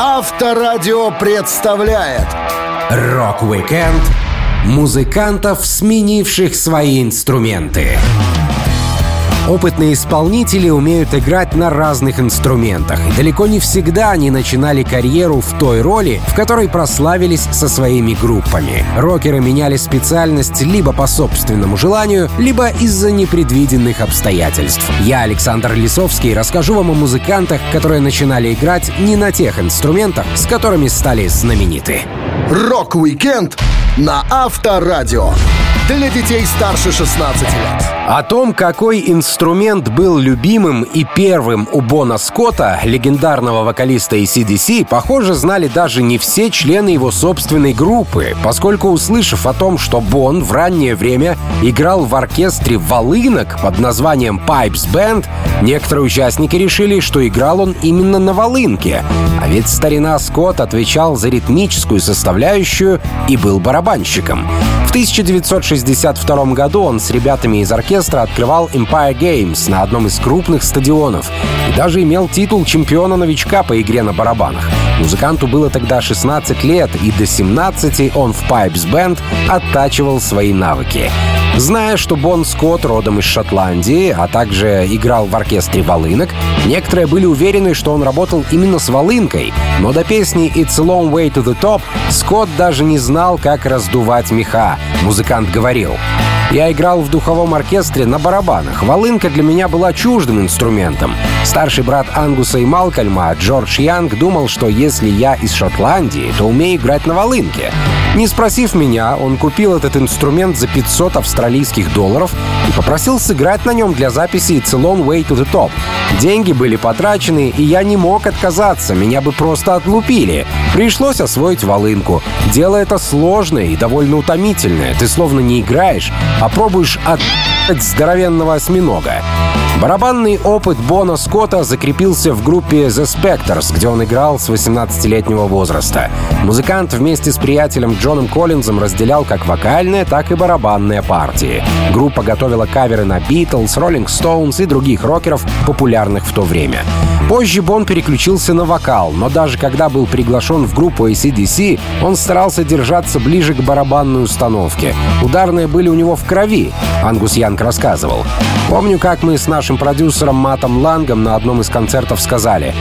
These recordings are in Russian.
Авторадио представляет Рок-викенд музыкантов, сменивших свои инструменты. Опытные исполнители умеют играть на разных инструментах. И далеко не всегда они начинали карьеру в той роли, в которой прославились со своими группами. Рокеры меняли специальность либо по собственному желанию, либо из-за непредвиденных обстоятельств. Я, Александр Лисовский, расскажу вам о музыкантах, которые начинали играть не на тех инструментах, с которыми стали знамениты. Рок-викенд на Авторадио. Для детей старше 16 лет. О том, какой инструмент был любимым и первым у Бона Скотта, легендарного вокалиста AC/DC, похоже, знали даже не все члены его собственной группы, поскольку, услышав о том, что Бон в раннее время играл в оркестре волынок под названием Pipes Band, некоторые участники решили, что играл он именно на волынке. А ведь старина Скотт отвечал за ритмическую составляющую и был барабанщиком. В 1962 году он с ребятами из оркестра открывал Empire Games на одном из крупных стадионов и даже имел титул чемпиона-новичка по игре на барабанах. Музыканту было тогда 16 лет, и до 17 он в Pipes Band оттачивал свои навыки. Зная, что Бон Скотт родом из Шотландии, а также играл в оркестре волынок, некоторые были уверены, что он работал именно с волынкой. Но до песни «It's a long way to the top» Скотт даже не знал, как раздувать меха. Музыкант говорил, я играл в духовом оркестре на барабанах. Волынка для меня была чуждым инструментом. Старший брат Ангуса и Малкольма, Джордж Янг, думал, что если я из Шотландии, то умею играть на волынке. Не спросив меня, он купил этот инструмент за 500 австралийских долларов и попросил сыграть на нем для записи «It's a long way to the top». Деньги были потрачены, и я не мог отказаться, меня бы просто отлупили. Пришлось освоить волынку. Дело это сложное и довольно утомительное. Ты словно не играешь, а пробуешь от здоровенного осьминога. Барабанный опыт Бона Скотта закрепился в группе The Spectors, где он играл с 18-летнего возраста. Музыкант вместе с приятелем Джоном Коллинзом разделял как вокальные, так и барабанные партии. Группа готовила каверы на Beatles, Rolling Stones и других рокеров, популярных в то время. Позже Бон переключился на вокал, но даже когда был приглашен в группу ACDC, он старался держаться ближе к барабанной установке. Ударные были у него в крови, Ангус Янг рассказывал. Помню, как мы с нашим продюсером Матом Лангом на одном из концертов сказали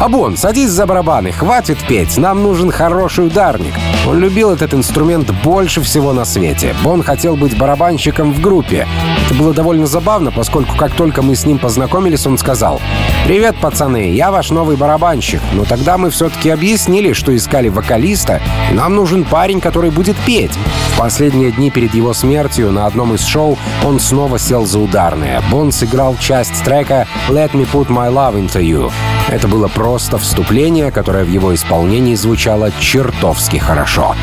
«Абон, садись за барабаны, хватит петь, нам нужен хороший ударник». Он любил этот инструмент больше всего на свете. Бон хотел быть барабанщиком в группе. Это было довольно забавно, поскольку как только мы с ним познакомились, он сказал «Привет, пацаны, я ваш новый барабанщик». Но тогда мы все-таки объяснили, что искали вокалиста, и нам нужен парень, который будет петь. В последние дни перед его смертью на одном из шоу он снова сел за ударные. Бон сыграл часть трека «Let me put my love into you». Это было просто вступление, которое в его исполнении звучало чертовски хорошо.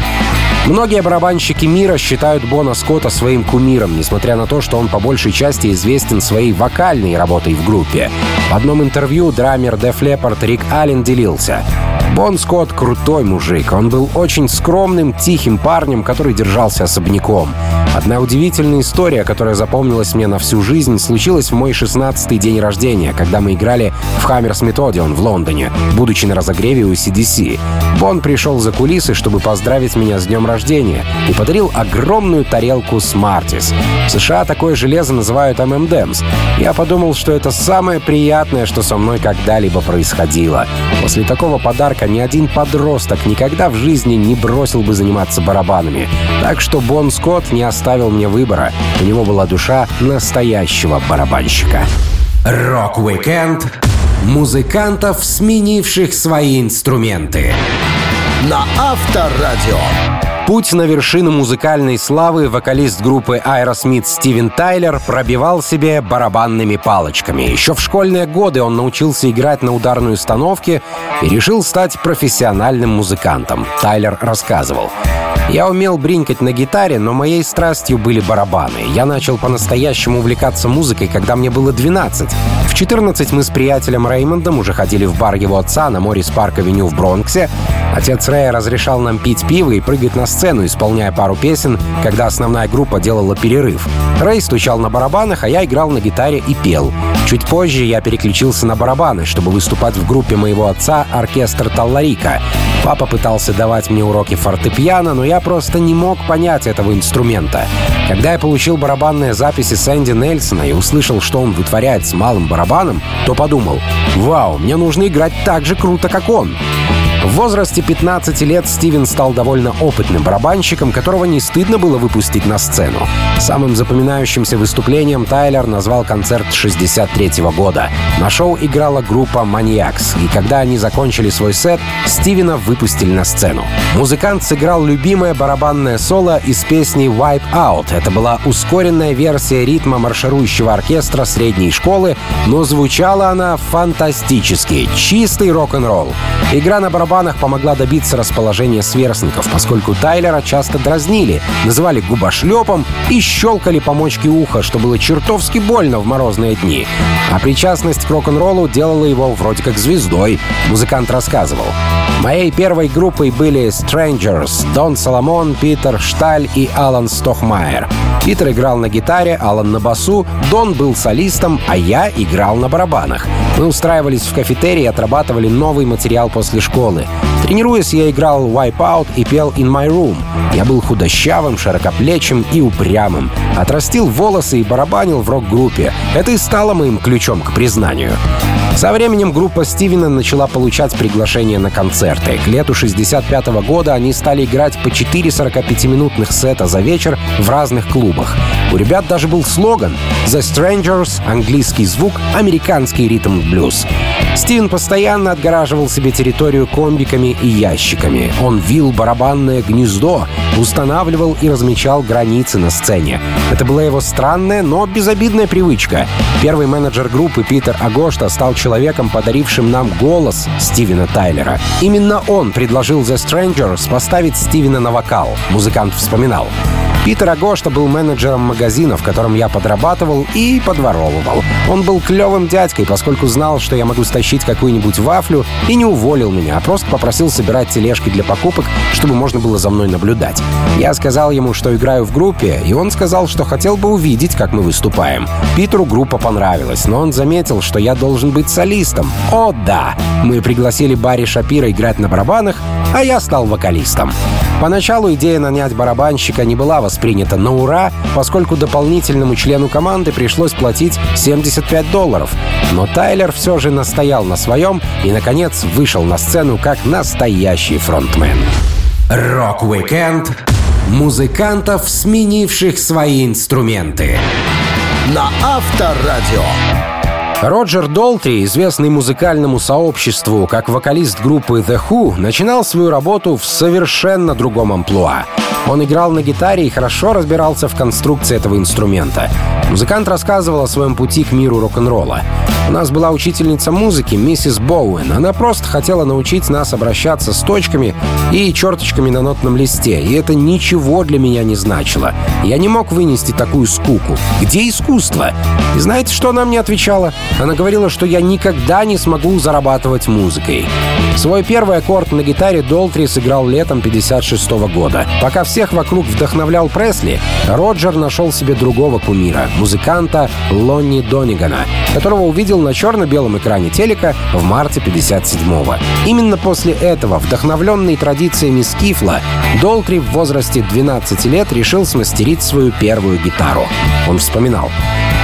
Многие барабанщики мира считают Бона Скотта своим кумиром, несмотря на то, что он по большей части известен своей вокальной работой в группе. В одном интервью драмер Def Leppard Рик Аллен делился. Бон Скотт — крутой мужик. Он был очень скромным, тихим парнем, который держался особняком. Одна удивительная история, которая запомнилась мне на всю жизнь, случилась в мой 16-й день рождения, когда мы играли в Хаммерсмит Одион в Лондоне, будучи на разогреве у CDC. Бон пришел за кулисы, чтобы поздравить меня с днем рождения, и подарил огромную тарелку Smarties. В США такое железо называют M&M's. Я подумал, что это самое приятное, что со мной когда-либо происходило. После такого подарка ни один подросток никогда в жизни не бросил бы заниматься барабанами. Так что Бон Скотт не оставил мне выбора. У него была душа настоящего барабанщика. Рок-викенд музыкантов, сменивших свои инструменты. На Авторадио. Путь на вершину музыкальной славы вокалист группы Aerosmith Стивен Тайлер пробивал себе барабанными палочками. Еще в школьные годы он научился играть на ударной установке и решил стать профессиональным музыкантом. Тайлер рассказывал. Я умел бренькать на гитаре, но моей страстью были барабаны. Я начал по-настоящему увлекаться музыкой, когда мне было 12. В 14 мы с приятелем Реймондом уже ходили в бар его отца на Морис Парк Авеню в Бронксе. Отец Рэя разрешал нам пить пиво и прыгать на сцену, исполняя пару песен, когда основная группа делала перерыв. Рэй стучал на барабанах, а я играл на гитаре и пел. Чуть позже я переключился на барабаны, чтобы выступать в группе моего отца «Оркестр Талларика». Папа пытался давать мне уроки фортепиано, но я просто не мог понять этого инструмента. Когда я получил барабанные записи Сэнди Нельсона и услышал, что он вытворяет с малым барабаном, то подумал, «Вау, мне нужно играть так же круто, как он». В возрасте 15 лет Стивен стал довольно опытным барабанщиком, которого не стыдно было выпустить на сцену. Самым запоминающимся выступлением Тайлер назвал концерт 63 -го года. На шоу играла группа Maniacs, и когда они закончили свой сет, Стивена выпустили на сцену. Музыкант сыграл любимое барабанное соло из песни «Wipe Out». Это была ускоренная версия ритма марширующего оркестра средней школы, но звучала она фантастически. Чистый рок-н-ролл. Игра на барабанах барабанах помогла добиться расположения сверстников, поскольку Тайлера часто дразнили, называли губошлепом и щелкали по мочке уха, что было чертовски больно в морозные дни. А причастность к рок-н-роллу делала его вроде как звездой, музыкант рассказывал. Моей первой группой были Strangers, Дон Соломон, Питер Шталь и Алан Стохмайер. Питер играл на гитаре, Алан на басу, Дон был солистом, а я играл на барабанах. Мы устраивались в кафетерии и отрабатывали новый материал после школы. Тренируясь, я играл Wipeout и пел In My Room. Я был худощавым, широкоплечим и упрямым. Отрастил волосы и барабанил в рок-группе. Это и стало моим ключом к признанию. Со временем группа Стивена начала получать приглашения на концерты. К лету 65 -го года они стали играть по 4 45-минутных сета за вечер в разных клубах. У ребят даже был слоган «The Strangers» — английский звук, американский ритм блюз. Стивен постоянно отгораживал себе территорию комбиками и ящиками. Он вил барабанное гнездо, устанавливал и размечал границы на сцене. Это была его странная, но безобидная привычка. Первый менеджер группы Питер Агошта стал человеком, подарившим нам голос Стивена Тайлера. Именно он предложил The Strangers поставить Стивена на вокал, музыкант вспоминал. Питер Агошта был менеджером магазина, в котором я подрабатывал и подворовывал. Он был клевым дядькой, поскольку знал, что я могу стащить какую-нибудь вафлю, и не уволил меня, а просто попросил собирать тележки для покупок, чтобы можно было за мной наблюдать. Я сказал ему, что играю в группе, и он сказал, что хотел бы увидеть, как мы выступаем. Питеру группа понравилась, но он заметил, что я должен быть солистом. О, да! Мы пригласили Барри Шапира играть на барабанах, а я стал вокалистом. Поначалу идея нанять барабанщика не была воспринята на ура, поскольку дополнительному члену команды пришлось платить 75 долларов. Но Тайлер все же настоял на своем и, наконец, вышел на сцену как настоящий фронтмен. Рок-викенд музыкантов, сменивших свои инструменты. На Авторадио. Роджер Долтри, известный музыкальному сообществу как вокалист группы The Who, начинал свою работу в совершенно другом амплуа. Он играл на гитаре и хорошо разбирался в конструкции этого инструмента. Музыкант рассказывал о своем пути к миру рок-н-ролла. У нас была учительница музыки, миссис Боуэн. Она просто хотела научить нас обращаться с точками и черточками на нотном листе, и это ничего для меня не значило. Я не мог вынести такую скуку. Где искусство? И знаете, что она мне отвечала? Она говорила, что я никогда не смогу зарабатывать музыкой. Свой первый аккорд на гитаре Долтри сыграл летом 56 года. Пока всех вокруг вдохновлял Пресли, Роджер нашел себе другого кумира — музыканта Лонни Донигана, которого увидел на черно-белом экране телека в марте 57-го. Именно после этого, вдохновленный традициями скифла, Долтри в возрасте 12 лет решил смастерить свою первую гитару. Он вспоминал.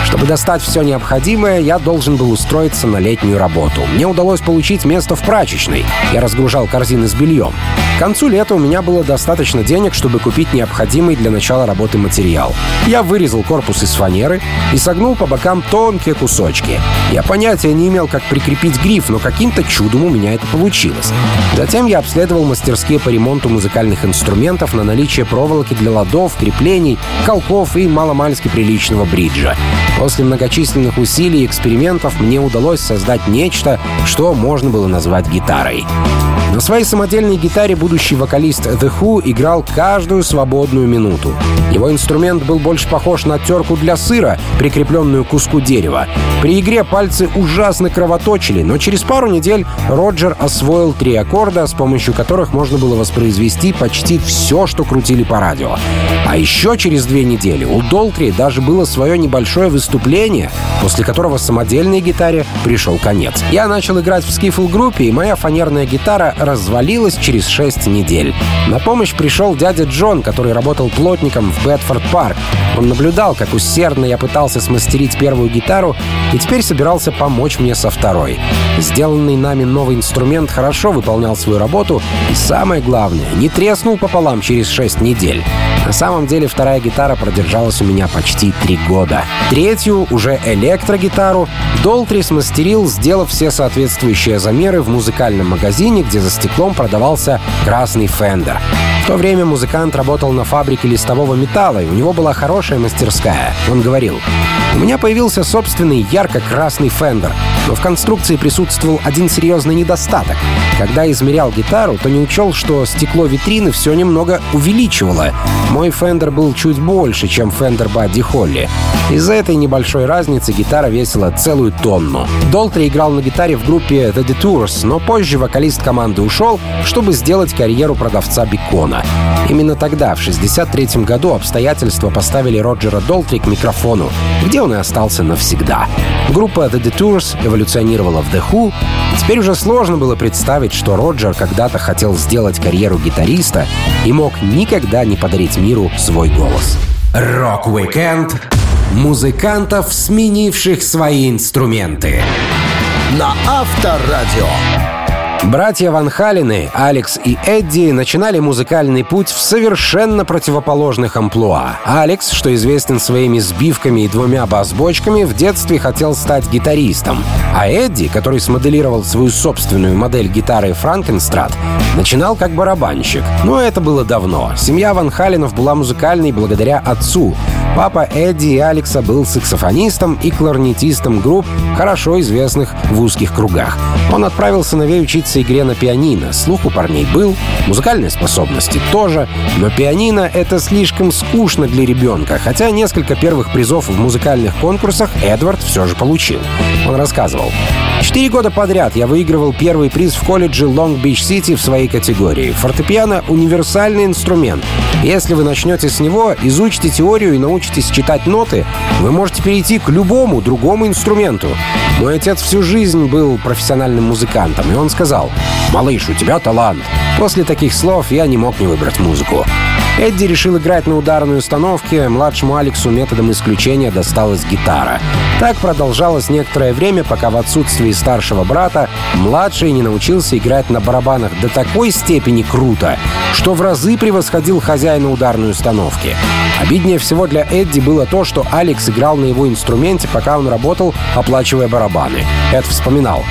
Чтобы достать все необходимое, я должен был устроиться на летнюю работу. Мне удалось получить место в прачечной. Я разгружал корзины с бельем. К концу лета у меня было достаточно денег, чтобы купить необходимый для начала работы материал. Я вырезал корпус из фанеры и согнул по бокам тонкие кусочки. Я понятия не имел, как прикрепить гриф, но каким-то чудом у меня это получилось. Затем я обследовал мастерские по ремонту музыкальных инструментов на наличие проволоки для ладов, креплений, колков и маломальски приличного бриджа. После многочисленных усилий и экспериментов мне удалось создать нечто, что можно было назвать гитарой. На своей самодельной гитаре будущий вокалист The Who играл каждую свободную минуту. Его инструмент был больше похож на терку для сыра, прикрепленную к куску дерева. При игре пальцы ужасно кровоточили, но через пару недель Роджер освоил три аккорда, с помощью которых можно было воспроизвести почти все, что крутили по радио. А еще через две недели у Долтри даже было свое небольшое выступление, после которого самодельной гитаре пришел конец. Я начал играть в скифл-группе, и моя фанерная гитара развалилась через шесть недель. На помощь пришел дядя Джон, который работал плотником в Бетфорд-парк. Он наблюдал, как усердно я пытался смастерить первую гитару, и теперь собирался помочь мне со второй. Сделанный нами новый инструмент хорошо выполнял свою работу, и самое главное, не треснул пополам через шесть недель. На самом деле вторая гитара продержалась у меня почти три года. Третью, уже электрогитару, Долтри смастерил, сделав все соответствующие замеры в музыкальном магазине, где за стеклом продавался красный фендер. В то время музыкант работал на фабрике листового металла, и у него была хорошая мастерская. Он говорил, «У меня появился собственный ярко-красный Fender, но в конструкции присутствовал один серьезный недостаток. Когда измерял гитару, то не учел, что стекло витрины все немного увеличивало. Мой Fender был чуть больше, чем Fender Бадди Холли. Из-за этой небольшой разницы гитара весила целую тонну. Долтри играл на гитаре в группе The Detours, но позже вокалист команды ушел, чтобы сделать карьеру продавца бекона. Именно тогда, в 63 году, обстоятельства поставили Роджера Долтри к микрофону, где он и остался навсегда. Группа The Detours эволюционировала в The Who. Теперь уже сложно было представить, что Роджер когда-то хотел сделать карьеру гитариста и мог никогда не подарить миру свой голос. Рок-викенд музыкантов, сменивших свои инструменты. На Авторадио. Братья Ван Халины, Алекс и Эдди начинали музыкальный путь в совершенно противоположных амплуа. Алекс, что известен своими сбивками и двумя бас-бочками, в детстве хотел стать гитаристом. А Эдди, который смоделировал свою собственную модель гитары Франкенстрат, начинал как барабанщик. Но это было давно. Семья Ван Халинов была музыкальной благодаря отцу. Папа Эдди и Алекса был саксофонистом и кларнетистом групп, хорошо известных в узких кругах. Он отправил сыновей учиться игре на пианино. Слух у парней был, музыкальные способности тоже, но пианино — это слишком скучно для ребенка, хотя несколько первых призов в музыкальных конкурсах Эдвард все же получил. Он рассказывал. Четыре года подряд я выигрывал первый приз в колледже Лонг-Бич-Сити в своей категории. Фортепиано — универсальный инструмент. Если вы начнете с него, изучите теорию и научитесь читать ноты, вы можете перейти к любому другому инструменту. Мой отец всю жизнь был профессиональным музыкантом, и он сказал, «Малыш, у тебя талант». После таких слов я не мог не выбрать музыку. Эдди решил играть на ударной установке, младшему Алексу методом исключения досталась гитара. Так продолжалось некоторое время, пока в отсутствии старшего брата младший не научился играть на барабанах до такой степени круто, что в разы превосходил хозяина ударной установки. Обиднее всего для Эдди было то, что Алекс играл на его инструменте, пока он работал, оплачивая барабаны. Эд вспоминал.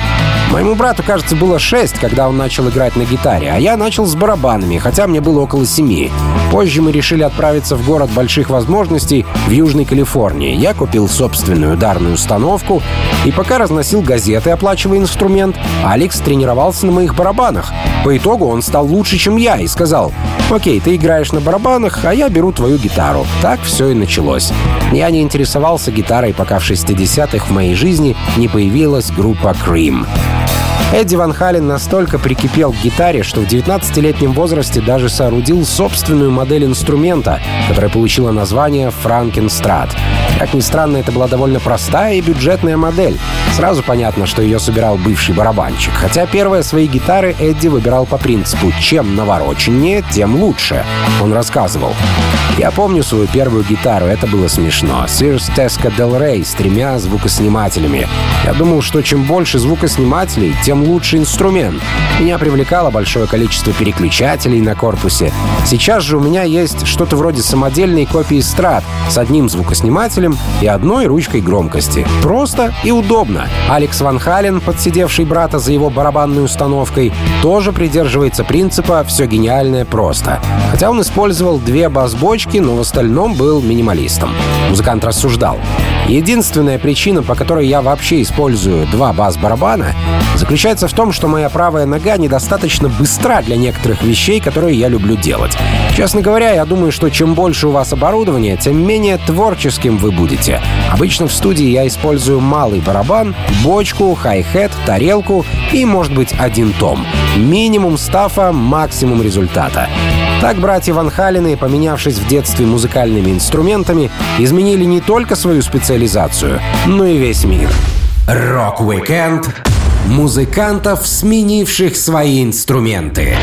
Моему брату, кажется, было шесть, когда он начал играть на гитаре, а я начал с барабанами, хотя мне было около семи. Позже мы решили отправиться в город больших возможностей в Южной Калифорнии. Я купил собственную ударную установку, и пока разносил газеты, оплачивая инструмент, Алекс тренировался на моих барабанах. По итогу он стал лучше, чем я, и сказал, «Окей, ты играешь на барабанах, а я беру твою гитару». Так все и началось. Я не интересовался гитарой, пока в 60-х в моей жизни не появилась группа Cream. Эдди Ван Хален настолько прикипел к гитаре, что в 19-летнем возрасте даже соорудил собственную модель инструмента, которая получила название «Франкенстрат». Как ни странно, это была довольно простая и бюджетная модель. Сразу понятно, что ее собирал бывший барабанщик. Хотя первые свои гитары Эдди выбирал по принципу «чем навороченнее, тем лучше». Он рассказывал. «Я помню свою первую гитару, это было смешно. Sears Tesca Del Rey с тремя звукоснимателями. Я думал, что чем больше звукоснимателей, тем лучше инструмент. Меня привлекало большое количество переключателей на корпусе. Сейчас же у меня есть что-то вроде самодельной копии страт с одним звукоснимателем и одной ручкой громкости. Просто и удобно. Алекс Ван Хален, подсидевший брата за его барабанной установкой, тоже придерживается принципа «все гениальное просто». Хотя он использовал две бас-бочки, но в остальном был минималистом. Музыкант рассуждал. Единственная причина, по которой я вообще использую два бас-барабана, заключается в том, что моя правая нога недостаточно быстра для некоторых вещей, которые я люблю делать. Честно говоря, я думаю, что чем больше у вас оборудования, тем менее творческим вы будете. Обычно в студии я использую малый барабан, бочку, хай-хет, тарелку и, может быть, один том. Минимум stuff а, максимум результата. Так братья Ван Халины, поменявшись в детстве музыкальными инструментами, изменили не только свою специализацию, но и весь мир. Рок-викенд музыкантов, сменивших свои инструменты.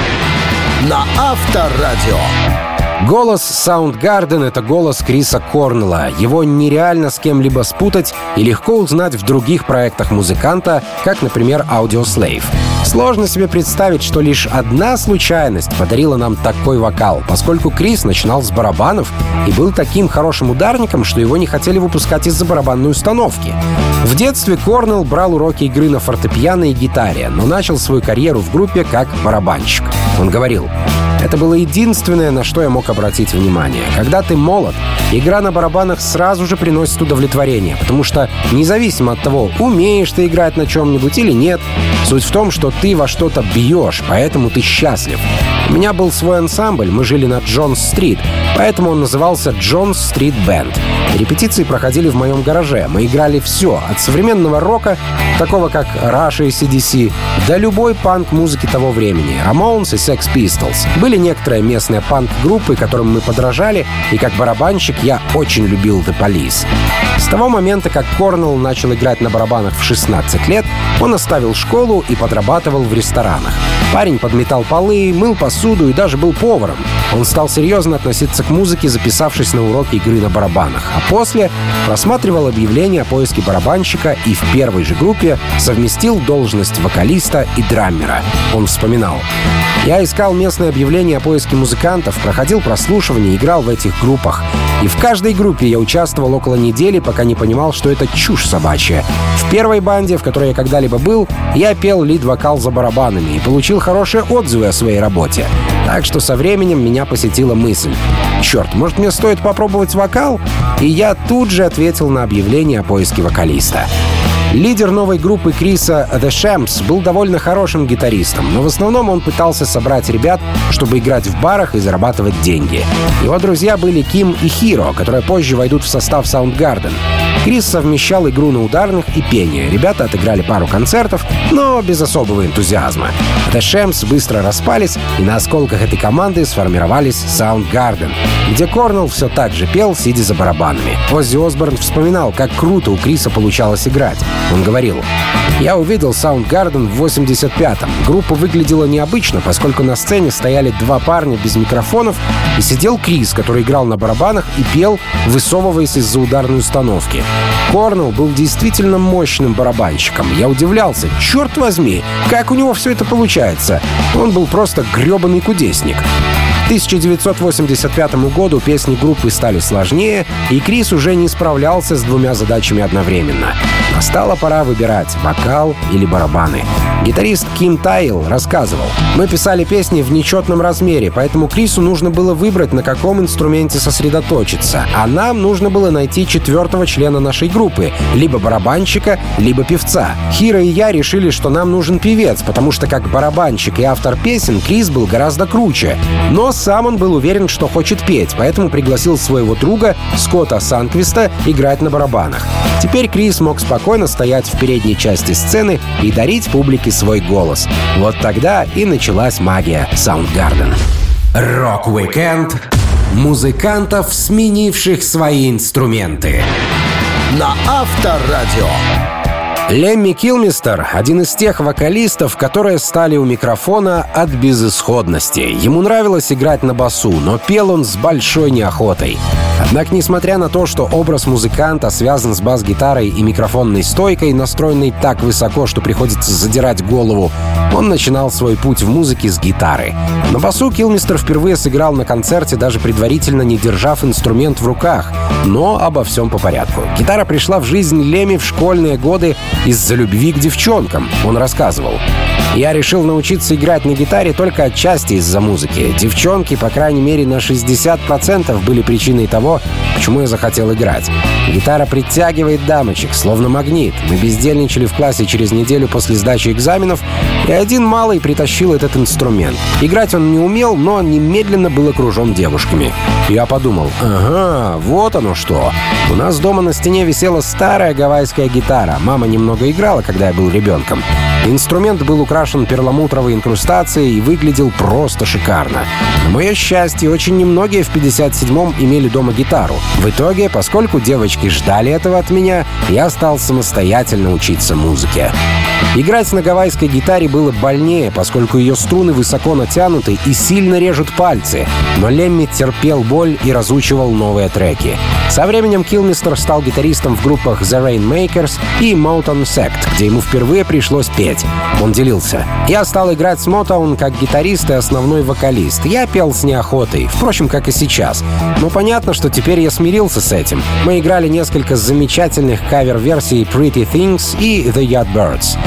На Авторадио. Голос Soundgarden — это голос Криса Корнелла. Его нереально с кем-либо спутать и легко узнать в других проектах музыканта, как, например, Audioslave. Сложно себе представить, что лишь одна случайность подарила нам такой вокал, поскольку Крис начинал с барабанов и был таким хорошим ударником, что его не хотели выпускать из-за барабанной установки. В детстве Корнелл брал уроки игры на фортепиано и гитаре, но начал свою карьеру в группе как барабанщик. Он говорил, это было единственное, на что я мог обратить внимание. Когда ты молод, игра на барабанах сразу же приносит удовлетворение, потому что независимо от того, умеешь ты играть на чем-нибудь или нет, суть в том, что ты во что-то бьешь, поэтому ты счастлив. У меня был свой ансамбль, мы жили на Джонс-стрит, поэтому он назывался Джонс-стрит Бенд. Репетиции проходили в моем гараже. Мы играли все, от современного рока, такого как Russia и CDC, до любой панк-музыки того времени, Ramones и Sex Pistols. Были некоторые местные панк-группы, которым мы подражали, и как барабанщик я очень любил The Police. С того момента, как Корнелл начал играть на барабанах в 16 лет, он оставил школу и подрабатывал в ресторанах. Парень подметал полы, мыл посуду и даже был поваром. Он стал серьезно относиться к музыке, записавшись на уроки игры на барабанах, а после просматривал объявления о поиске барабанщика и в первой же группе совместил должность вокалиста и драммера. Он вспоминал. «Я искал местное объявление о поиске музыкантов, проходил прослушивание, играл в этих группах. И в каждой группе я участвовал около недели, пока не понимал, что это чушь собачья. В первой банде, в которой я когда-либо был, я пел лид-вокал за барабанами и получил хорошие отзывы о своей работе. Так что со временем меня посетила мысль. Черт, может мне стоит попробовать вокал? И я тут же ответил на объявление о поиске вокалиста. Лидер новой группы Криса The Shams был довольно хорошим гитаристом, но в основном он пытался собрать ребят, чтобы играть в барах и зарабатывать деньги. Его друзья были Ким и Хиро, которые позже войдут в состав Soundgarden. Крис совмещал игру на ударных и пение. Ребята отыграли пару концертов, но без особого энтузиазма. The Shams быстро распались, и на осколках этой команды сформировались Soundgarden, где Корнелл все так же пел, сидя за барабанами. Оззи Осборн вспоминал, как круто у Криса получалось играть. Он говорил, «Я увидел Soundgarden в 85-м. Группа выглядела необычно, поскольку на сцене стояли два парня без микрофонов, и сидел Крис, который играл на барабанах и пел, высовываясь из-за ударной установки. Корнелл был действительно мощным барабанщиком. Я удивлялся, черт возьми, как у него все это получается. Он был просто гребаный кудесник. К 1985 году песни группы стали сложнее, и Крис уже не справлялся с двумя задачами одновременно. Настала пора выбирать вокал или барабаны. Гитарист Ким Тайл рассказывал, «Мы писали песни в нечетном размере, поэтому Крису нужно было выбрать, на каком инструменте сосредоточиться, а нам нужно было найти четвертого члена нашей группы, либо барабанщика, либо певца. Хира и я решили, что нам нужен певец, потому что как барабанщик и автор песен Крис был гораздо круче. Но сам он был уверен, что хочет петь, поэтому пригласил своего друга Скотта Санквиста играть на барабанах. Теперь Крис мог спокойно стоять в передней части сцены и дарить публике свой голос. Вот тогда и началась магия Soundgarden. Rock-Weekend музыкантов, сменивших свои инструменты. На Авторадио. Лемми Килмистер — один из тех вокалистов, которые стали у микрофона от безысходности. Ему нравилось играть на басу, но пел он с большой неохотой. Однако, несмотря на то, что образ музыканта связан с бас-гитарой и микрофонной стойкой, настроенной так высоко, что приходится задирать голову, он начинал свой путь в музыке с гитары. На басу Килмистер впервые сыграл на концерте, даже предварительно не держав инструмент в руках. Но обо всем по порядку. Гитара пришла в жизнь Леми в школьные годы из-за любви к девчонкам, он рассказывал. Я решил научиться играть на гитаре только отчасти из-за музыки. Девчонки, по крайней мере, на 60% были причиной того, почему я захотел играть. Гитара притягивает дамочек, словно магнит. Мы бездельничали в классе через неделю после сдачи экзаменов, и один малый притащил этот инструмент. Играть он не умел, но немедленно был окружен девушками. Я подумал, ага, вот оно что. У нас дома на стене висела старая гавайская гитара. Мама немного играла, когда я был ребенком. Инструмент был украшен перламутровой инкрустацией и выглядел просто шикарно. На мое счастье, очень немногие в 57-м имели дома гитару. В итоге, поскольку девочки ждали этого от меня, я стал самостоятельно учиться музыке. Играть на гавайской гитаре было больнее, поскольку ее струны высоко натянуты и сильно режут пальцы. Но Лемми терпел боль и разучивал новые треки. Со временем Килмистер стал гитаристом в группах The Rainmakers и Motown Sect, где ему впервые пришлось петь. Он делился. «Я стал играть с Motown как гитарист и основной вокалист. Я пел с неохотой, впрочем, как и сейчас. Но понятно, что теперь я смирился с этим. Мы играли несколько замечательных кавер-версий Pretty Things и The Yardbirds.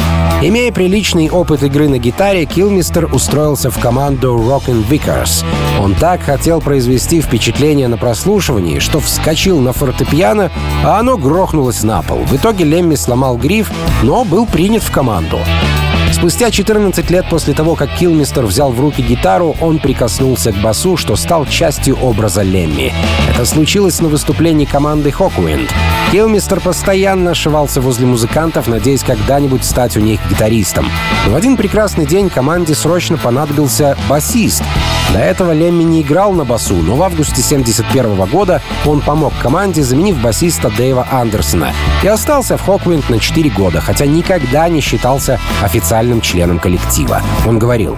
Имея приличный опыт игры на гитаре, Килмистер устроился в команду Rockin' Vickers. Он так хотел произвести впечатление на прослушивании, что вскочил на фортепиано, а оно грохнулось на пол. В итоге Лемми сломал гриф, но был принят в команду. Спустя 14 лет после того, как Килмистер взял в руки гитару, он прикоснулся к басу, что стал частью образа Лемми. Это случилось на выступлении команды Хоквинд. Килмистер постоянно ошивался возле музыкантов, надеясь когда-нибудь стать у них гитаристом. Но в один прекрасный день команде срочно понадобился басист. До этого Лемми не играл на басу, но в августе 71 года он помог команде, заменив басиста Дэйва Андерсона, и остался в Хоквинд на 4 года, хотя никогда не считался официальным членом коллектива. Он говорил,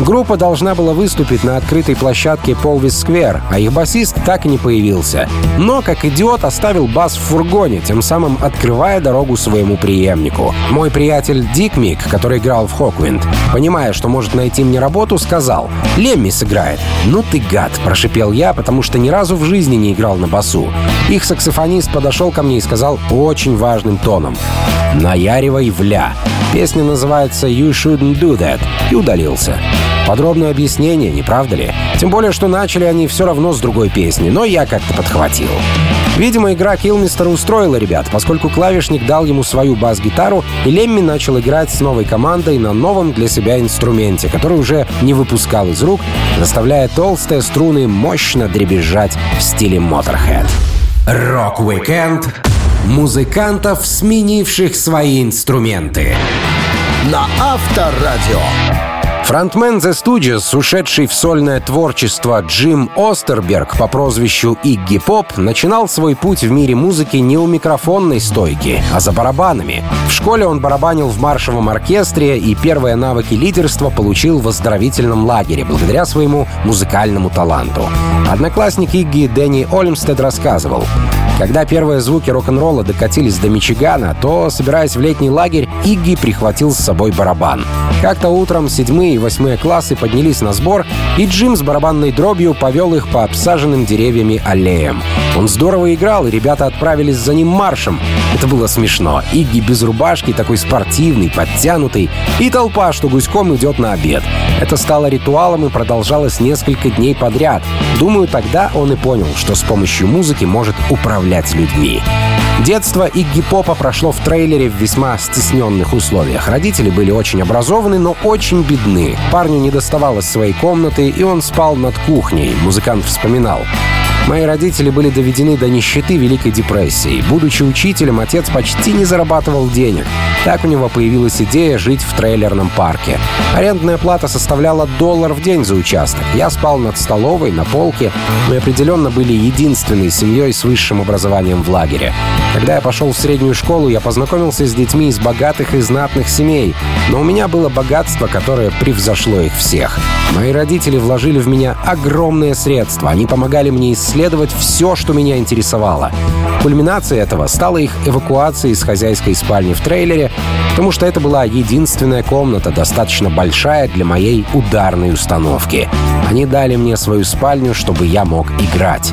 Группа должна была выступить на открытой площадке Полвис Сквер, а их басист так и не появился. Но, как идиот, оставил бас в фургоне, тем самым открывая дорогу своему преемнику. Мой приятель Дик Мик, который играл в Хоквинд, понимая, что может найти мне работу, сказал «Лемми сыграет». «Ну ты гад!» — прошипел я, потому что ни разу в жизни не играл на басу. Их саксофонист подошел ко мне и сказал очень важным тоном «Наяривай вля». Песня называется «You Shouldn't Do That» и удалился. Подробное объяснение, не правда ли? Тем более, что начали они все равно с другой песни, но я как-то подхватил. Видимо, игра Килмистера устроила ребят, поскольку клавишник дал ему свою бас-гитару, и Лемми начал играть с новой командой на новом для себя инструменте, который уже не выпускал из рук, заставляя толстые струны мощно дребезжать в стиле Motorhead. Rock-Weekend музыкантов, сменивших свои инструменты. На Авторадио. Фронтмен The Stooges, ушедший в сольное творчество Джим Остерберг по прозвищу Игги Поп, начинал свой путь в мире музыки не у микрофонной стойки, а за барабанами. В школе он барабанил в маршевом оркестре и первые навыки лидерства получил в оздоровительном лагере благодаря своему музыкальному таланту. Одноклассник Игги Дэнни Олмстед рассказывал, когда первые звуки рок-н-ролла докатились до Мичигана, то, собираясь в летний лагерь, Игги прихватил с собой барабан. Как-то утром седьмые и восьмые классы поднялись на сбор, и Джим с барабанной дробью повел их по обсаженным деревьями аллеям. Он здорово играл, и ребята отправились за ним маршем. Это было смешно. Игги без рубашки, такой спортивный, подтянутый, и толпа, что гуськом идет на обед. Это стало ритуалом и продолжалось несколько дней подряд. Думаю, тогда он и понял, что с помощью музыки может управлять людьми. Детство Игги Попа прошло в трейлере в весьма стесненных условиях. Родители были очень образованы, но очень бедны. Парню не доставалось своей комнаты, и он спал над кухней, музыкант вспоминал. Мои родители были доведены до нищеты Великой депрессии. Будучи учителем, отец почти не зарабатывал денег. Так у него появилась идея жить в трейлерном парке. Арендная плата составляла доллар в день за участок. Я спал над столовой, на полке. Мы определенно были единственной семьей с высшим образованием в лагере. Когда я пошел в среднюю школу, я познакомился с детьми из богатых и знатных семей. Но у меня было богатство, которое превзошло их всех. Мои родители вложили в меня огромные средства. Они помогали мне исследовать все, что меня интересовало. Кульминацией этого стала их эвакуация из хозяйской спальни в трейлере, потому что это была единственная комната, достаточно большая для моей ударной установки. Они дали мне свою спальню, чтобы я мог играть.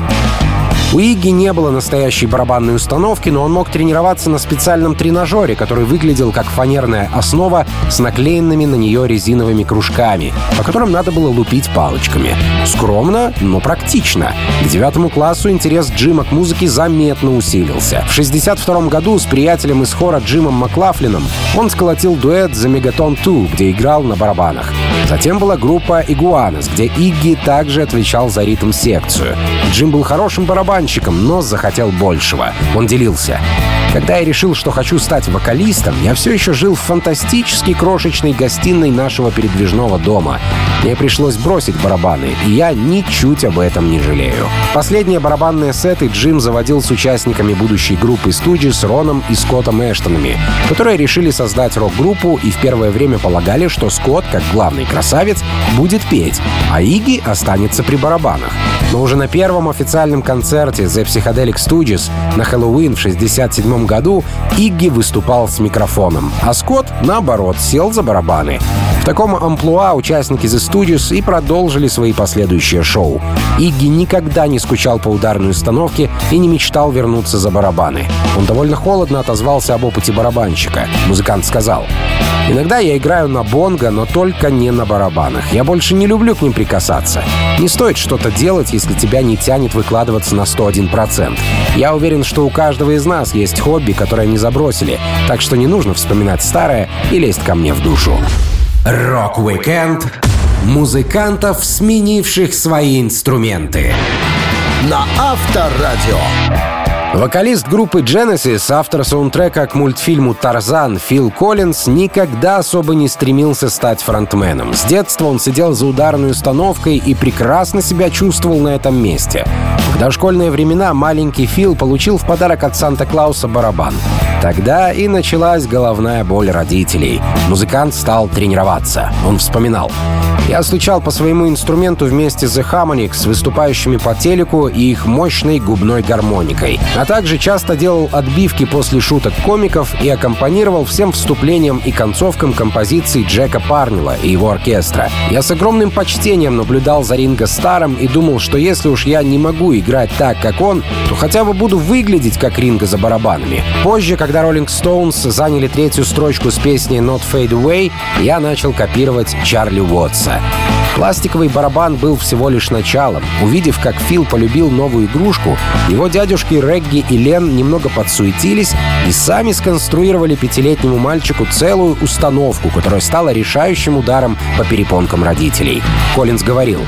У Игги не было настоящей барабанной установки, но он мог тренироваться на специальном тренажере, который выглядел как фанерная основа с наклеенными на нее резиновыми кружками, по которым надо было лупить палочками. Скромно, но практично. К девятому классу интерес Джима к музыке заметно усилился. В 1962 году с приятелем из хора Джимом Маклафлином он сколотил дуэт «The Megaton 2», где играл на барабанах. Затем была группа «Игуанес», где Игги также отвечал за ритм-секцию. Джим был хорошим барабанщиком, но захотел большего. Он делился. Когда я решил, что хочу стать вокалистом, я все еще жил в фантастически крошечной гостиной нашего передвижного дома. Мне пришлось бросить барабаны, и я ничуть об этом не жалею. Последние барабанные сеты Джим заводил с участниками будущей группы студии с Роном и Скоттом Эштонами, которые решили создать рок-группу и в первое время полагали, что Скотт, как главный красавец, будет петь, а Иги останется при барабанах. Но уже на первом официальном концерте The Psychedelic Studios на Хэллоуин в 1967 году Игги выступал с микрофоном, а Скотт, наоборот, сел за барабаны. Таком амплуа участники The Studios и продолжили свои последующие шоу. Игги никогда не скучал по ударной установке и не мечтал вернуться за барабаны. Он довольно холодно отозвался об опыте барабанщика. Музыкант сказал, Иногда я играю на бонго, но только не на барабанах. Я больше не люблю к ним прикасаться. Не стоит что-то делать, если тебя не тянет выкладываться на 101%. Я уверен, что у каждого из нас есть хобби, которое не забросили, так что не нужно вспоминать старое и лезть ко мне в душу. Rock-Weekend музыкантов, сменивших свои инструменты. На Авторадио. Вокалист группы Genesis, автор саундтрека к мультфильму «Тарзан» Фил Коллинз никогда особо не стремился стать фронтменом. С детства он сидел за ударной установкой и прекрасно себя чувствовал на этом месте. В дошкольные времена маленький Фил получил в подарок от Санта-Клауса барабан. Тогда и началась головная боль родителей. Музыкант стал тренироваться. Он вспоминал. «Я стучал по своему инструменту вместе с The Harmonix, выступающими по телеку и их мощной губной гармоникой а также часто делал отбивки после шуток комиков и аккомпанировал всем вступлениям и концовкам композиций Джека Парнила и его оркестра. Я с огромным почтением наблюдал за Ринго Старом и думал, что если уж я не могу играть так, как он, то хотя бы буду выглядеть как Ринго за барабанами. Позже, когда Rolling Stones заняли третью строчку с песней Not Fade Away, я начал копировать Чарли Уотса. Пластиковый барабан был всего лишь началом. Увидев, как Фил полюбил новую игрушку, его дядюшки Регги и Лен немного подсуетились и сами сконструировали пятилетнему мальчику целую установку, которая стала решающим ударом по перепонкам родителей. Коллинз говорил,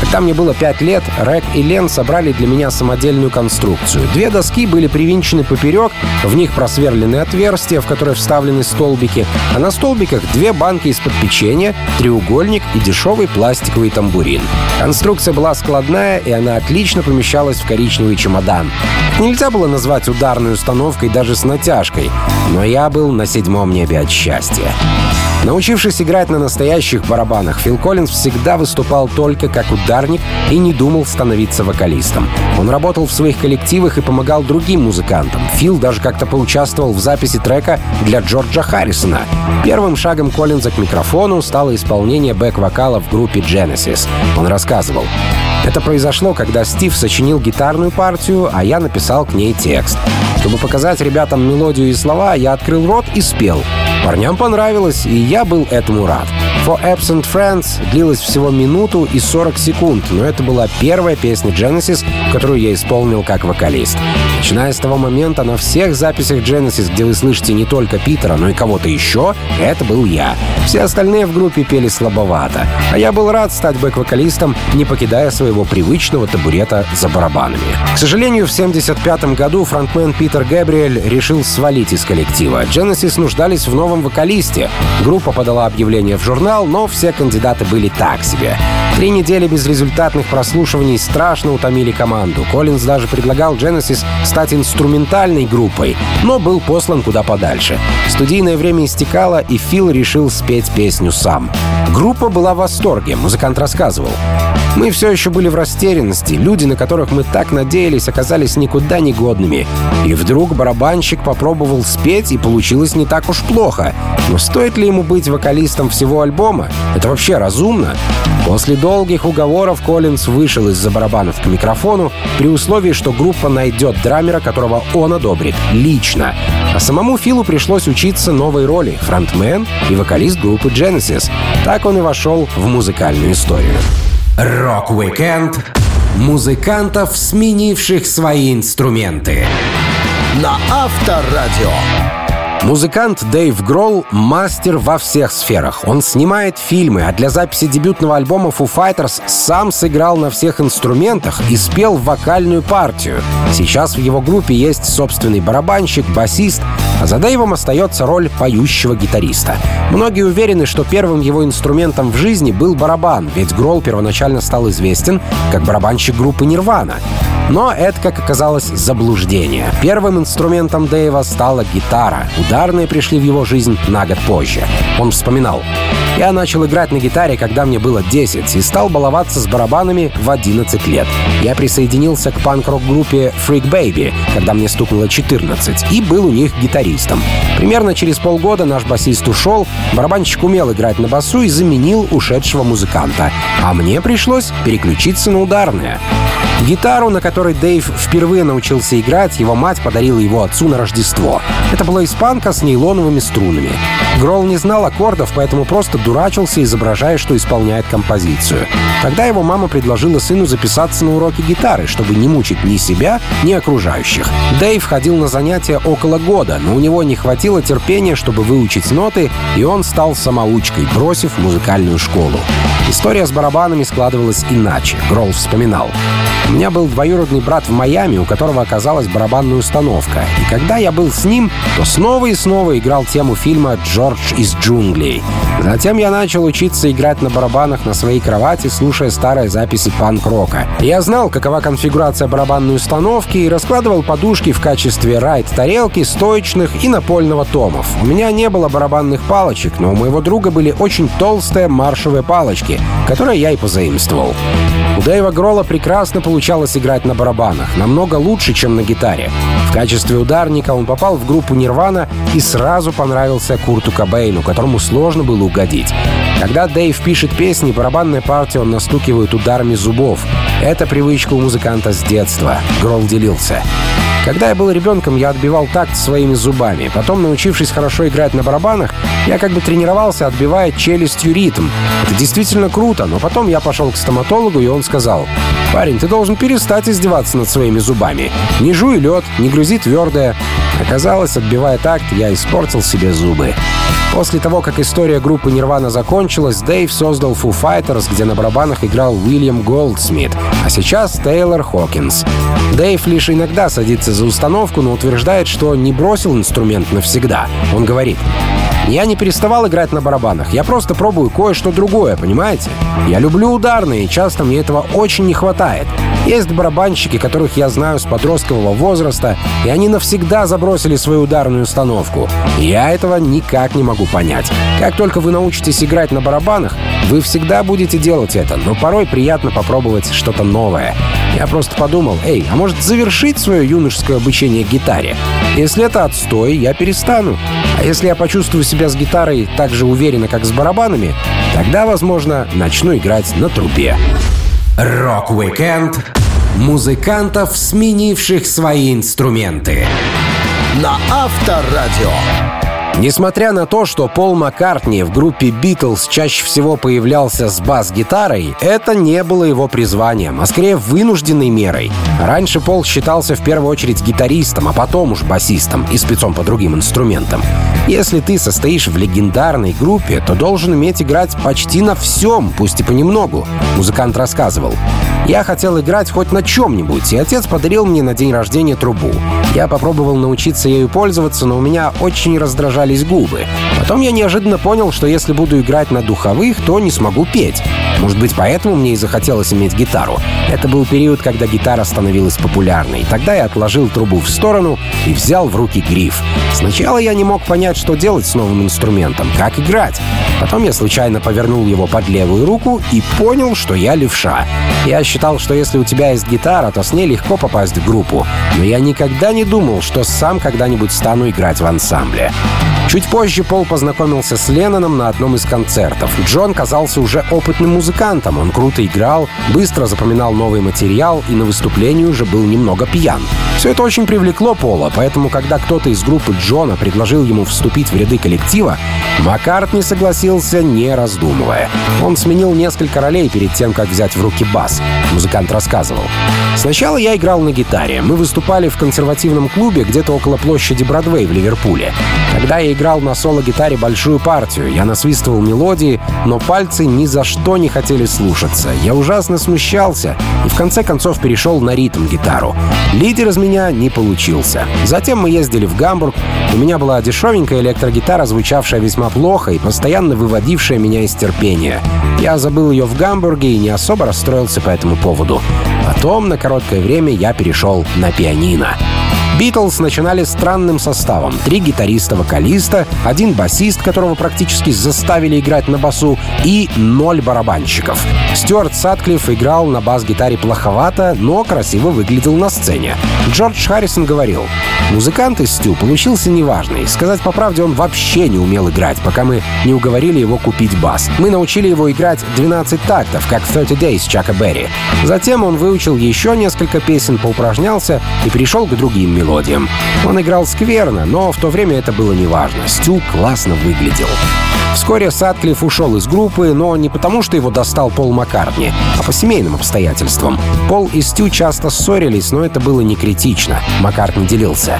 когда мне было пять лет, Рэг и Лен собрали для меня самодельную конструкцию. Две доски были привинчены поперек, в них просверлены отверстия, в которые вставлены столбики, а на столбиках две банки из-под печенья, треугольник и дешевый пластиковый тамбурин. Конструкция была складная, и она отлично помещалась в коричневый чемодан. Нельзя было назвать ударной установкой даже с натяжкой, но я был на седьмом небе от счастья. Научившись играть на настоящих барабанах, Фил Коллинз всегда выступал только как ударник и не думал становиться вокалистом. Он работал в своих коллективах и помогал другим музыкантам. Фил даже как-то поучаствовал в записи трека для Джорджа Харрисона. Первым шагом Коллинза к микрофону стало исполнение бэк-вокала в группе Genesis. Он рассказывал. Это произошло, когда Стив сочинил гитарную партию, а я написал к ней текст. Чтобы показать ребятам мелодию и слова, я открыл рот и спел. Парням понравилось, и я был этому рад. For Absent Friends длилась всего минуту и 40 секунд, но это была первая песня Genesis, которую я исполнил как вокалист. Начиная с того момента, на всех записях Genesis, где вы слышите не только Питера, но и кого-то еще, это был я. Все остальные в группе пели слабовато. А я был рад стать бэк-вокалистом, не покидая своего привычного табурета за барабанами. К сожалению, в 1975 году фронтмен Питер Гэбриэль решил свалить из коллектива. Genesis нуждались в новом вокалисте. Группа подала объявление в журнал, сериал, но все кандидаты были так себе. Три недели безрезультатных прослушиваний страшно утомили команду. Коллинз даже предлагал Genesis стать инструментальной группой, но был послан куда подальше. Студийное время истекало, и Фил решил спеть песню сам. Группа была в восторге, музыкант рассказывал. Мы все еще были в растерянности. Люди, на которых мы так надеялись, оказались никуда не годными. И вдруг барабанщик попробовал спеть, и получилось не так уж плохо. Но стоит ли ему быть вокалистом всего альбома? Это вообще разумно? После долгих уговоров Коллинз вышел из-за барабанов к микрофону при условии, что группа найдет драмера, которого он одобрит, лично. А самому Филу пришлось учиться новой роли — фронтмен и вокалист группы Genesis. Так он и вошел в музыкальную историю. Rock-Weekend музыкантов, сменивших свои инструменты. На Авторадио. Музыкант Дэйв Гролл — мастер во всех сферах. Он снимает фильмы, а для записи дебютного альбома Foo Fighters сам сыграл на всех инструментах и спел вокальную партию. Сейчас в его группе есть собственный барабанщик, басист, а за Дэйвом остается роль поющего гитариста. Многие уверены, что первым его инструментом в жизни был барабан, ведь Гролл первоначально стал известен как барабанщик группы Нирвана. Но это, как оказалось, заблуждение. Первым инструментом Дэйва стала гитара. Ударные пришли в его жизнь на год позже. Он вспоминал. Я начал играть на гитаре, когда мне было 10, и стал баловаться с барабанами в 11 лет. Я присоединился к панк-рок-группе Freak Baby, когда мне стукнуло 14, и был у них гитаристом. Примерно через полгода наш басист ушел, барабанщик умел играть на басу и заменил ушедшего музыканта. А мне пришлось переключиться на ударные. Гитару, на которой Дэйв впервые научился играть, его мать подарила его отцу на Рождество. Это была испанка с нейлоновыми струнами. Гролл не знал аккордов, поэтому просто дурачился, изображая, что исполняет композицию. Тогда его мама предложила сыну записаться на уроки гитары, чтобы не мучить ни себя, ни окружающих. Дэйв ходил на занятия около года, но у него не хватило терпения, чтобы выучить ноты, и он стал самоучкой, бросив музыкальную школу. История с барабанами складывалась иначе, Гролл вспоминал. У меня был двоюродный брат в Майами, у которого оказалась барабанная установка. И когда я был с ним, то снова и снова играл тему фильма «Джордж из джунглей». Затем я начал учиться играть на барабанах на своей кровати, слушая старые записи панк-рока. Я знал, какова конфигурация барабанной установки и раскладывал подушки в качестве райд-тарелки, стоечных и напольного томов. У меня не было барабанных палочек, но у моего друга были очень толстые маршевые палочки, которые я и позаимствовал. У Дэйва Гролла прекрасно получалось играть на барабанах, намного лучше, чем на гитаре. В качестве ударника он попал в группу Нирвана и сразу понравился Курту Кобейну, которому сложно было угодить. Когда Дэйв пишет песни, барабанные партии он настукивает ударами зубов. Это привычка у музыканта с детства. Гролл делился. Когда я был ребенком, я отбивал такт своими зубами. Потом, научившись хорошо играть на барабанах, я как бы тренировался, отбивая челюстью ритм. Это действительно круто, но потом я пошел к стоматологу, и он сказал, «Парень, ты должен перестать издеваться над своими зубами. Не жуй лед, не грузи твердое». Оказалось, отбивая такт, я испортил себе зубы. После того, как история группы Нирвана закончилась, Дэйв создал Foo Fighters, где на барабанах играл Уильям Голдсмит, а сейчас Тейлор Хокинс. Дэйв лишь иногда садится за установку, но утверждает, что не бросил инструмент навсегда. Он говорит, я не переставал играть на барабанах, я просто пробую кое-что другое, понимаете? Я люблю ударные, и часто мне этого очень не хватает. Есть барабанщики, которых я знаю с подросткового возраста, и они навсегда забросили свою ударную установку. Я этого никак не могу понять. Как только вы научитесь играть на барабанах, вы всегда будете делать это, но порой приятно попробовать что-то новое. Я просто подумал, эй, а может завершить свое юношеское обучение гитаре? Если это отстой, я перестану. А если я почувствую себя с гитарой так же уверенно, как с барабанами, тогда, возможно, начну играть на трубе. Rock-Weekend музыкантов, сменивших свои инструменты. На Авторадио. Несмотря на то, что Пол Маккартни в группе Битлз чаще всего появлялся с бас-гитарой, это не было его призванием, а скорее вынужденной мерой. Раньше Пол считался в первую очередь гитаристом, а потом уж басистом и спецом по другим инструментам. Если ты состоишь в легендарной группе, то должен уметь играть почти на всем, пусть и понемногу. Музыкант рассказывал. Я хотел играть хоть на чем-нибудь, и отец подарил мне на день рождения трубу. Я попробовал научиться ею пользоваться, но у меня очень раздражались губы. Потом я неожиданно понял, что если буду играть на духовых, то не смогу петь. Может быть, поэтому мне и захотелось иметь гитару. Это был период, когда гитара становилась популярной. Тогда я отложил трубу в сторону и взял в руки гриф. Сначала я не мог понять, что делать с новым инструментом, как играть. Потом я случайно повернул его под левую руку и понял, что я левша. Я считал, что если у тебя есть гитара, то с ней легко попасть в группу. Но я никогда не думал, что сам когда-нибудь стану играть в ансамбле. Чуть позже Пол познакомился с Ленноном на одном из концертов. Джон казался уже опытным музыкантом. Он круто играл, быстро запоминал новый материал и на выступлении уже был немного пьян. Все это очень привлекло Пола, поэтому когда кто-то из группы Джона предложил ему вступить в ряды коллектива, Маккартни согласился, не раздумывая. Он сменил несколько ролей перед тем, как взять в руки бас. Музыкант рассказывал. Сначала я играл на гитаре. Мы выступали в консервативном клубе где-то около площади Бродвей в Ливерпуле. Когда я играл на соло-гитаре большую партию. Я насвистывал мелодии, но пальцы ни за что не хотели слушаться. Я ужасно смущался и в конце концов перешел на ритм-гитару. Лидер из меня не получился. Затем мы ездили в Гамбург. У меня была дешевенькая электрогитара, звучавшая весьма плохо и постоянно выводившая меня из терпения. Я забыл ее в Гамбурге и не особо расстроился по этому поводу. Потом на короткое время я перешел на пианино. Битлз начинали странным составом. Три гитариста-вокалиста, один басист, которого практически заставили играть на басу, и ноль барабанщиков. Стюарт Сатклифф играл на бас-гитаре плоховато, но красиво выглядел на сцене. Джордж Харрисон говорил, «Музыкант из Стю получился неважный. Сказать по правде, он вообще не умел играть, пока мы не уговорили его купить бас. Мы научили его играть 12 тактов, как 30 Days Чака Берри. Затем он выучил еще несколько песен, поупражнялся и перешел к другим мелодиям мелодиям. Он играл скверно, но в то время это было неважно. Стю классно выглядел. Вскоре Садклифф ушел из группы, но не потому, что его достал Пол Маккартни, а по семейным обстоятельствам. Пол и Стю часто ссорились, но это было не критично. Маккартни делился.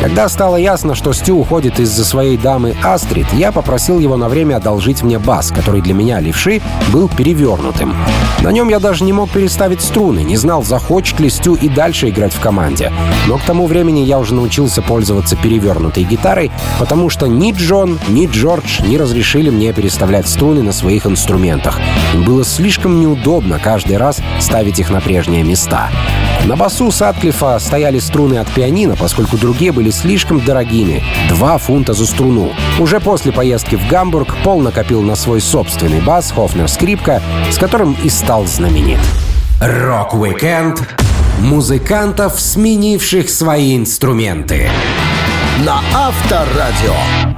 Когда стало ясно, что Стю уходит из-за своей дамы Астрид, я попросил его на время одолжить мне бас, который для меня, левши, был перевернутым. На нем я даже не мог переставить струны, не знал, захочет ли Стю и дальше играть в команде. Но к тому времени я уже научился пользоваться перевернутой гитарой, потому что ни Джон, ни Джордж не разрешили мне переставлять струны на своих инструментах. Им было слишком неудобно каждый раз ставить их на прежние места. На басу Садклифа стояли струны от пианино, поскольку другие были слишком дорогими — 2 фунта за струну. Уже после поездки в Гамбург Пол накопил на свой собственный бас Höfner Скрипка, с которым и стал знаменит. Rock-Weekend музыкантов, сменивших свои инструменты. На Авторадио.